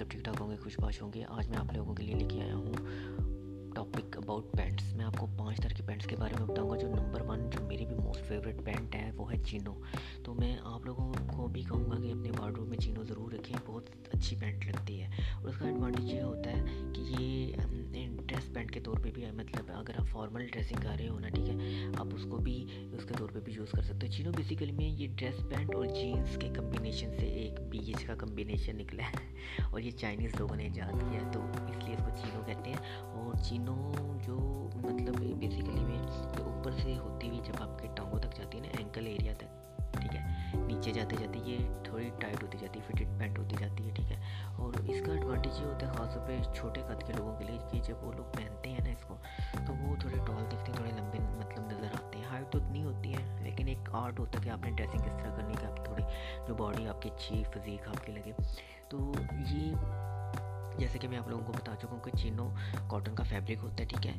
سب ٹھیک ٹھاک ہوں گے، خوش باش ہوں گے۔ آج میں آپ لوگوں کے لیے لے کے آیا ہوں ٹاپک اباؤٹ پینٹس میں آپ کو پانچ طرح کے پینٹس کے بارے میں بتاؤں گا جو نمبر ون جو فیوریٹ پینٹ ہے وہ ہے چینو تو میں آپ لوگوں کو بھی کہوں گا کہ اپنے وارڈ روم میں چینو ضرور رکھیں بہت اچھی پینٹ لگتی ہے اور اس کا ایڈوانٹیج یہ ہوتا ہے کہ یہ ڈریس پینٹ کے طور پہ بھی مطلب اگر آپ فارمل ڈریسنگ کر رہے ہو نا ٹھیک ہے آپ اس کو بھی اس کے طور پہ بھی یوز کر سکتے ہو چینو بیسیکلی میں یہ ڈریس پینٹ اور جینس کے کمبینیشن سے ایک بیچ کا کمبینیشن نکلا ہے اور یہ چائنیز لوگوں نے ایجاد کیا ہے تو اس لیے اس کو چینو کہتے ہیں اور چینو جو مطلب بیسیکلی میں اوپر سے ہوتی ہوئی جب آپ کے ٹانگوں تک ایریا تک، ٹھیک ہے؟ نیچے جاتے جاتے یہ تھوڑی ٹائٹ ہوتی جاتی ہے فٹڈ پینٹ ہوتی جاتی ہے، ٹھیک ہے؟ اور اس کا ایڈوانٹیج یہ ہوتا ہے خاص طور پہ چھوٹے قد کے لوگوں کے لیے کہ جب وہ لوگ پہنتے ہیں نا اس کو، تو وہ تھوڑے ٹال دکھتے ہیں تھوڑے لمبے مطلب نظر آتے ہیں۔ ہائٹ تو اتنی ہوتی ہے، لیکن ایک آرٹ ہوتا ہے کہ آپ نے ڈریسنگ کس طرح کرنی کہ آپ تھوڑی جو باڈی آپ کی اچھی فزیک آپ کی لگے۔ تو یہ جیسے کہ میں آپ لوگوں کو بتا چکا ہوں کہ چینو کاٹن کا فیبرک ہوتا ہے، ٹھیک ہے؟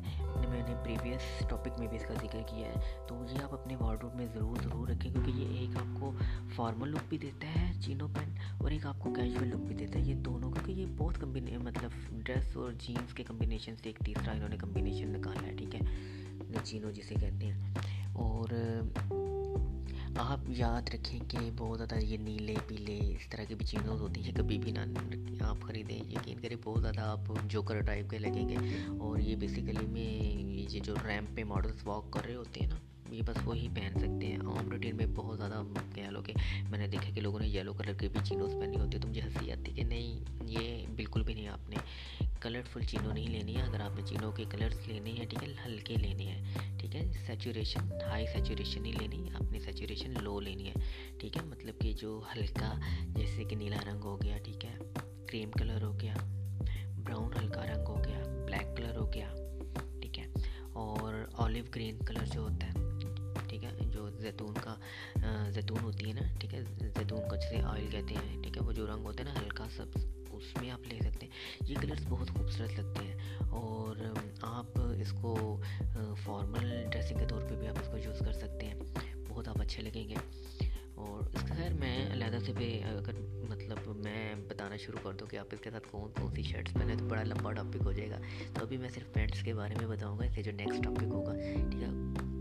میں نے پریویس ٹاپک میں بھی اس کا ذکر کیا ہے۔ تو یہ آپ اپنے وارڈروب میں ضرور ضرور رکھیں، کیونکہ یہ ایک آپ کو فارمل لک بھی دیتا ہے چینو پین اور ایک آپ کو کیجول لک بھی دیتا ہے۔ یہ دونوں، کیونکہ یہ بہت کمبینے مطلب ڈریس اور جینس کے کمبینیشن سے ایک تیسرا انہوں نے کمبینیشن نکالا ہے، ٹھیک ہے؟ چینو جسے کہتے ہیں۔ اور آپ یاد رکھیں کہ بہت زیادہ یہ نیلے پیلے اس طرح کی بھی چیزوں ہوتی ہیں، کبھی بھی نہ آپ خریدیں، یقین کریں بہت زیادہ آپ جوکر ٹائپ کے لگیں گے۔ اور یہ بیسیکلی میں یہ جو ریمپ پہ ماڈلس واک کر رہے ہوتے ہیں نا یہ بس وہی پہن سکتے ہیں۔ عام روٹین میں بہت زیادہ کہہ لو کہ میں نے دیکھا کہ لوگوں نے یلو کلر کے بھی چینوز پہنی ہوتی ہے، تو مجھے ہنسی آتی کہ نہیں، یہ بالکل بھی نہیں، آپ نے کلرفل چینو نہیں لینی ہے۔ اگر آپ نے چینو کے کلرس لینے ہیں، ٹھیک ہے، ہلکے لینے ہیں، ٹھیک ہے سیچوریشن ہائی سیچوریشن نہیں لینی، آپ نے سیچوریشن لو لینی ہے۔ ٹھیک ہے مطلب کہ جو ہلکا، جیسے کہ نیلا رنگ ہو گیا، ٹھیک ہے کریم کلر ہو گیا براؤن ہلکا رنگ ہو گیا بلیک کلر ہو گیا، ٹھیک ہے، اور آلیو گرین کلر جو ہوتا ہے ٹھیک ہے، جو زیتون کا زیتون ہوتی ہے نا، ٹھیک ہے، زیتون کا جسے آئل کہتے ہیں، ٹھیک ہے، وہ جو رنگ ہوتا ہے نا، ہلکا سبز اس میں آپ لے سکتے ہیں۔ یہ کلرس بہت خوبصورت لگتے ہیں۔ اور آپ اس کو فارمل ڈریسنگ کے طور پہ بھی آپ اس کو یوز کر سکتے ہیں۔ بہت آپ اچھے لگیں گے۔ اور اس کا خیر میں علیحدہ سے بھی اگر مطلب میں بتانا شروع کر دوں کہ آپ اس کے ساتھ کون کون سی شرٹس پہنے تو بڑا لمبا ٹاپک ہو جائے گا۔ تو ابھی میں صرف پینٹس کے بارے میں بتاؤں گا اس سے جو نیکسٹ ٹاپک ہوگا، ٹھیک ہے؟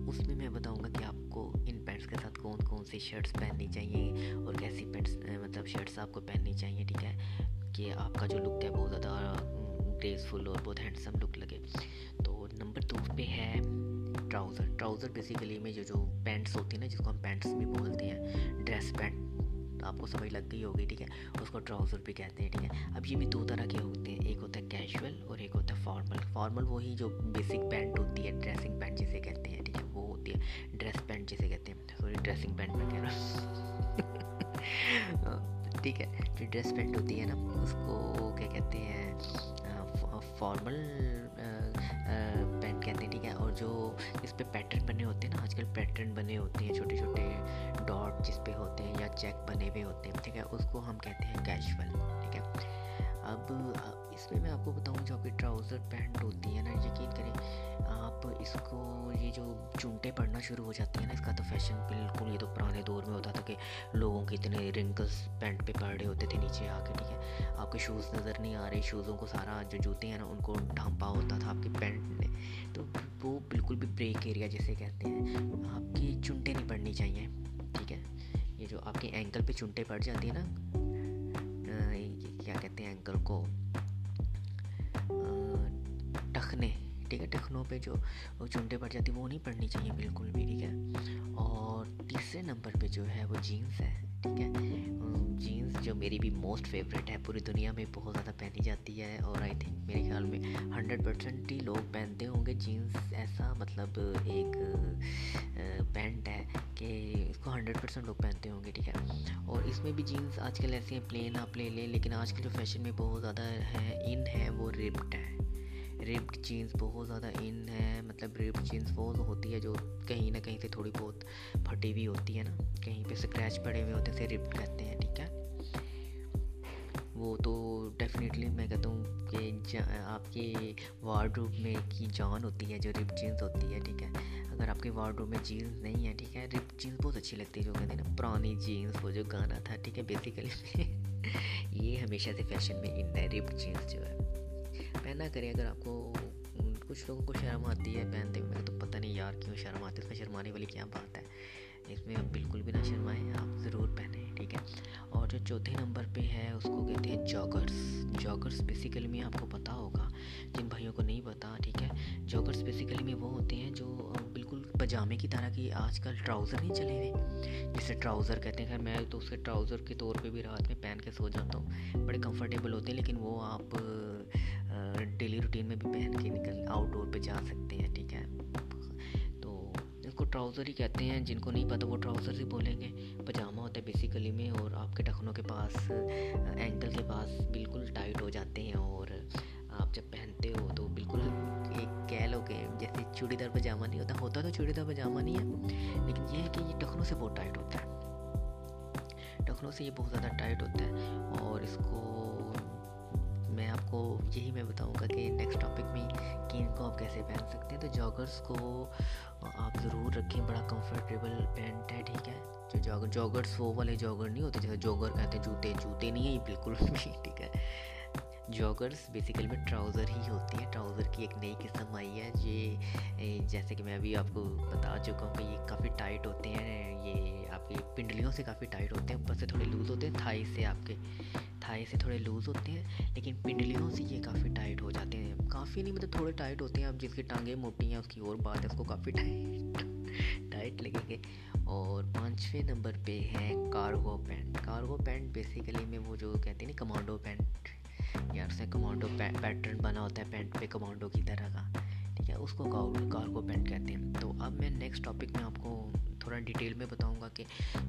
اس میں میں بتاؤں گا کہ آپ کو ان پینٹس کے ساتھ کون کون سی شرٹس پہننی چاہیے اور کیسی پینٹس مطلب شرٹس آپ کو پہننی چاہیے، ٹھیک ہے؟ کہ آپ کا جو لک ہے بہت زیادہ گریسفل اور بہت ہینڈسم لک لگے۔ تو نمبر دو پہ ہے ٹراؤزر ٹراؤزر بیسیکلی میں جو جو پینٹس ہوتی ہیں نا، جس کو ہم پینٹس بھی بولتے ہیں ڈریس پینٹ آپ کو سمجھ لگ گئی ہوگی، ٹھیک ہے؟ اس کو ٹراؤزر بھی کہتے ہیں، ٹھیک ہے؟ اب یہ بھی دو طرح کے ہوتے ہیں، ایک ہوتا ہے کیجول اور ایک ہوتا ہے فارمل فارمل وہی جو بیسک پینٹ ہوتی ہے ڈریسنگ پینٹ جسے کہتے ہیں، ٹھیک ہے؟ وہ ہوتی ہے ڈریس پینٹ جسے کہتے ہیں. سوری ڈریسنگ پینٹ میں کہہ رہا ہاں، ٹھیک ہے؟ جو ڈریس پینٹ ہوتی ہے نا، اس کو کیا کہتے ہیں؟ فارمل پینٹ کہتے ہیں ٹھیک ہے اور جو اس پہ پیٹرن بنے ہوتے ہیں نا آج کل پیٹرن بنے ہوتے ہیں چھوٹے چھوٹے ڈاٹ جس پہ ہوتے ہیں یا چیک بنے ہوئے ہوتے ہیں ٹھیک ہے اس کو ہم کہتے ہیں کیجول ٹھیک ہے اب اس میں میں آپ کو بتاؤں جو آپ کی ٹراؤزر پینٹ ہوتی ہے نا یقین کریں آپ اس کو یہ جو چونٹے پڑنا شروع ہو جاتی ہیں نا اس کا تو فیشن بالکل یہ تو پرانے دور لوگوں کے اتنے رنکلس پینٹ پہ پڑ رہے ہوتے تھے نیچے آ کے ٹھیک ہے؟ آپ کے شوز نظر نہیں آ رہے شوزوں کو سارا جو جوتے ہیں نا، ان کو ڈھانپا ہوتا تھا آپ کی پینٹ میں۔ تو وہ بالکل بھی بریک ایریا جیسے کہتے ہیں۔ آپ کی چنٹیں نہیں پڑنی چاہیے، ٹھیک ہے؟ یہ جو آپ کے اینکل پہ چنٹیں پڑ جاتی ہیں نا کیا کہتے ہیں اینکل کو؟ ٹخنوں پہ جو چنٹیں پڑ جاتی وہ نہیں پڑنی چاہیے بالکل بھی، ٹھیک ہے؟ اور تیسرے نمبر پہ جو ہے وہ جینس ہے، ٹھیک ہے؟ جینس جو میری بھی موسٹ فیوریٹ ہے، پوری دنیا میں بہت زیادہ پہنی جاتی ہے، اور آئی تھنک میرے خیال میں ہنڈریڈ پرسینٹ ہی لوگ پہنتے ہوں گے جینس ایسا مطلب ایک پینٹ ہے کہ اس کو ہنڈریڈ پرسینٹ لوگ پہنتے ہوں گے، ٹھیک ہے؟ اور اس میں بھی جینس آج کل ایسے ہیں پلین آپ لے لیں، لیکن آج کل جو فیشن میں بہت زیادہ ہے ان ہے، وہ رپڈ ہے۔ ریپڈ جینس بہت زیادہ ان ہے مطلب ریپڈ جینس وہ ہوتی ہے جو کہیں نہ کہیں سے تھوڑی بہت پھٹی ہوئی ہوتی ہے نا، کہیں پہ اسکریچ پڑے ہوئے ہوتے ہیں، اسے ریپڈ کہتے ہیں، ٹھیک ہے؟ وہ تو ڈیفینیٹلی میں کہتا ہوں کہ آپ کے وارڈ روم میں کی جان ہوتی ہے، جو رپ جینس ہوتی ہے، ٹھیک ہے؟ اگر آپ کے وارڈ روم میں جینس نہیں ہے ٹھیک ہے؟ رپ جینس بہت اچھی لگتی ہے جو کہتے ہیں نا، پرانی جینس وہ جو گانا تھا، ٹھیک ہے؟ بیسیکلی یہ ہمیشہ سے فیشن میں انڈائریکٹ چیز جو ہے۔ پہنا کریں۔ اگر آپ کو کچھ لوگوں کو شرم آتی ہے پہنتے ہوئے، تو پتہ نہیں یار کیوں شرم آتی ہے، اس میں شرمانے والی کیا بات ہے؟ اس میں آپ بالکل بھی نہ شرمائیں، آپ ضرور پہنیں، ٹھیک ہے؟ اور جو چوتھے نمبر پہ ہے، اس کو کہتے ہیں جاگرس جاگرس بیسیکلی میں آپ کو پتہ ہوگا، جن بھائیوں کو نہیں پتا، ٹھیک ہے؟ جاگرس بیسیکلی میں وہ ہوتے ہیں جو بالکل پجامے کی طرح کی آج کل ٹراؤزر نہیں چلے ہوئے، جسے ٹراؤزر کہتے ہیں۔ خیر، میں تو اس کے ٹراؤزر کے طور پہ بھی رات میں پہن کے سو جاتا ہوں، بڑے کمفرٹیبل ہوتے ہیں، لیکن وہ آپ ڈیلی روٹین میں بھی پہن کے نکل آؤٹ ڈور پہ جا سکتے ہیں، ٹھیک ہے؟ تو اس کو ٹراؤزر ہی کہتے ہیں، جن کو نہیں پتہ وہ ٹراؤزر ہی بولیں گے۔ پجامہ ہوتا ہے بیسیکلی میں، اور آپ کے ٹخنوں کے پاس اینکل کے پاس بالکل ٹائٹ ہو جاتے ہیں، اور آپ جب پہنتے ہو تو بالکل ایک کہہ لو کہ جیسے چوڑی دار پجامہ نہیں ہوتا ہوتا تو چوڑی دار پجامہ نہیں ہے، لیکن یہ ہے کہ یہ ٹخنوں سے بہت ٹائٹ ہوتا ہے۔ ٹخنوں سے یہ بہت زیادہ ٹائٹ ہوتا ہے۔ اور اس کو میں آپ کو یہی میں بتاؤں گا کہ نیکسٹ ٹاپک میں کہ ان کو آپ کیسے پہن سکتے ہیں۔ تو جاگرس کو آپ ضرور رکھیں، بڑا کمفرٹیبل پینٹ ہے، ٹھیک ہے۔ جو جاگر جاگرس وہ والے جاگر نہیں ہوتے جیسے جاگر کہتے ہیں، جوتے جوتے نہیں ہیں، یہ بالکل بھی ٹھیک ہے۔ جاگرس بیسیکلی میں ٹراؤزر ہی ہوتی ہیں۔ ٹراؤزر کی ایک نئی قسم آئی ہے۔ جی، یہ جیسے کہ میں ابھی آپ کو بتا چکا ہوں کہ یہ کافی ٹائٹ ہوتے ہیں۔ یہ آپ کی پنڈلیوں سے کافی ٹائٹ ہوتے ہیں۔ اوپر سے تھوڑے لوز ہوتے ہیں۔ تھائی سے آپ کے، تھائی سے تھوڑے لوز ہوتے ہیں۔ لیکن پنڈلیوں سے یہ کافی ٹائٹ ہو جاتے ہیں۔ کافی نہیں مطلب تھوڑے ٹائٹ ہوتے ہیں۔ اب جس کی ٹانگیں موٹی ہیں، اس کی اور بات ہے، اس کو کافی ٹائٹ ٹائٹ لگیں گے۔ اور پانچویں نمبر پہ ہے cargo pant cargo pant basically میں وہ جو کہتے ہیں نا کمانڈو پینٹ یا سے کمانڈو پیٹرن بنا ہوتا ہے پینٹ پہ کمانڈو کی طرح کا، ٹھیک ہے؟ اس کو کارگو پینٹ کہتے ہیں۔ تو اب میں نیکسٹ ٹاپک میں آپ کو تھوڑا ڈیٹیل میں بتاؤں گا کہ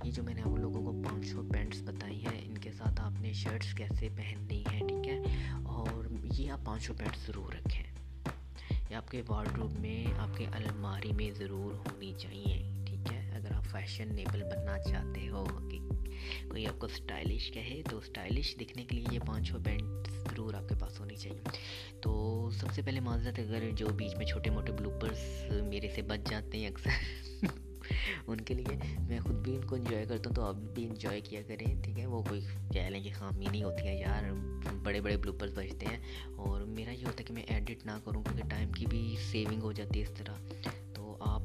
یہ جو میں نے آپ لوگوں کو پانچ سو پینٹس بتائی ہیں، ان کے ساتھ آپ نے شرٹس کیسے پہننی ہیں، ٹھیک ہے؟ اور یہ آپ پانچ سو پینٹس ضرور رکھیں۔ یہ آپ کے وارڈروب میں، آپ کے الماری میں ضرور ہونی چاہیے، ٹھیک ہے؟ اگر آپ فیشن نیبل بننا چاہتے ہو کوئی آپ کو اسٹائلش کہے تو اسٹائلش دکھنے کے لیے یہ پانچ سو پینٹ ضرور آپ کے پاس ہونی چاہیے۔ تو سب سے پہلے معذرت اگر جو بیچ میں چھوٹے موٹے بلوپرس میرے سے بچ جاتے ہیں اکثر ان کے لیے میں خود بھی ان کو انجوائے کرتا ہوں تو آپ بھی انجوائے کیا کریں، ٹھیک ہے؟ وہ کوئی کہہ لیں کہ خامی نہیں ہوتی ہے یار، بڑے بڑے بلوپرس بچتے ہیں۔ اور میرا یہ ہوتا ہے کہ میں ایڈٹ نہ کروں کیونکہ ٹائم کی بھی سیونگ ہو جاتی ہے اس طرح۔ تو آپ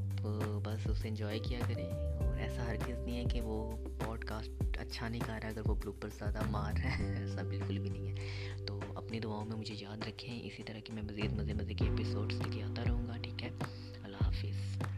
بس اسے انجوائے کیا کریں۔ اور ایسا ہر چیز نہیں ہے کہ وہ پوڈ کاسٹ اچھا نہیں کہا رہا ہے، اگر وہ بلوپر زیادہ مار رہا ہے، ایسا بالکل بھی نہیں ہے۔ تو اپنی دعاؤں میں مجھے یاد رکھیں۔ اسی طرح کہ میں مزید مزے مزے کے ایپیسوڈس لے کے آتا رہوں گا، ٹھیک ہے؟ اللہ حافظ۔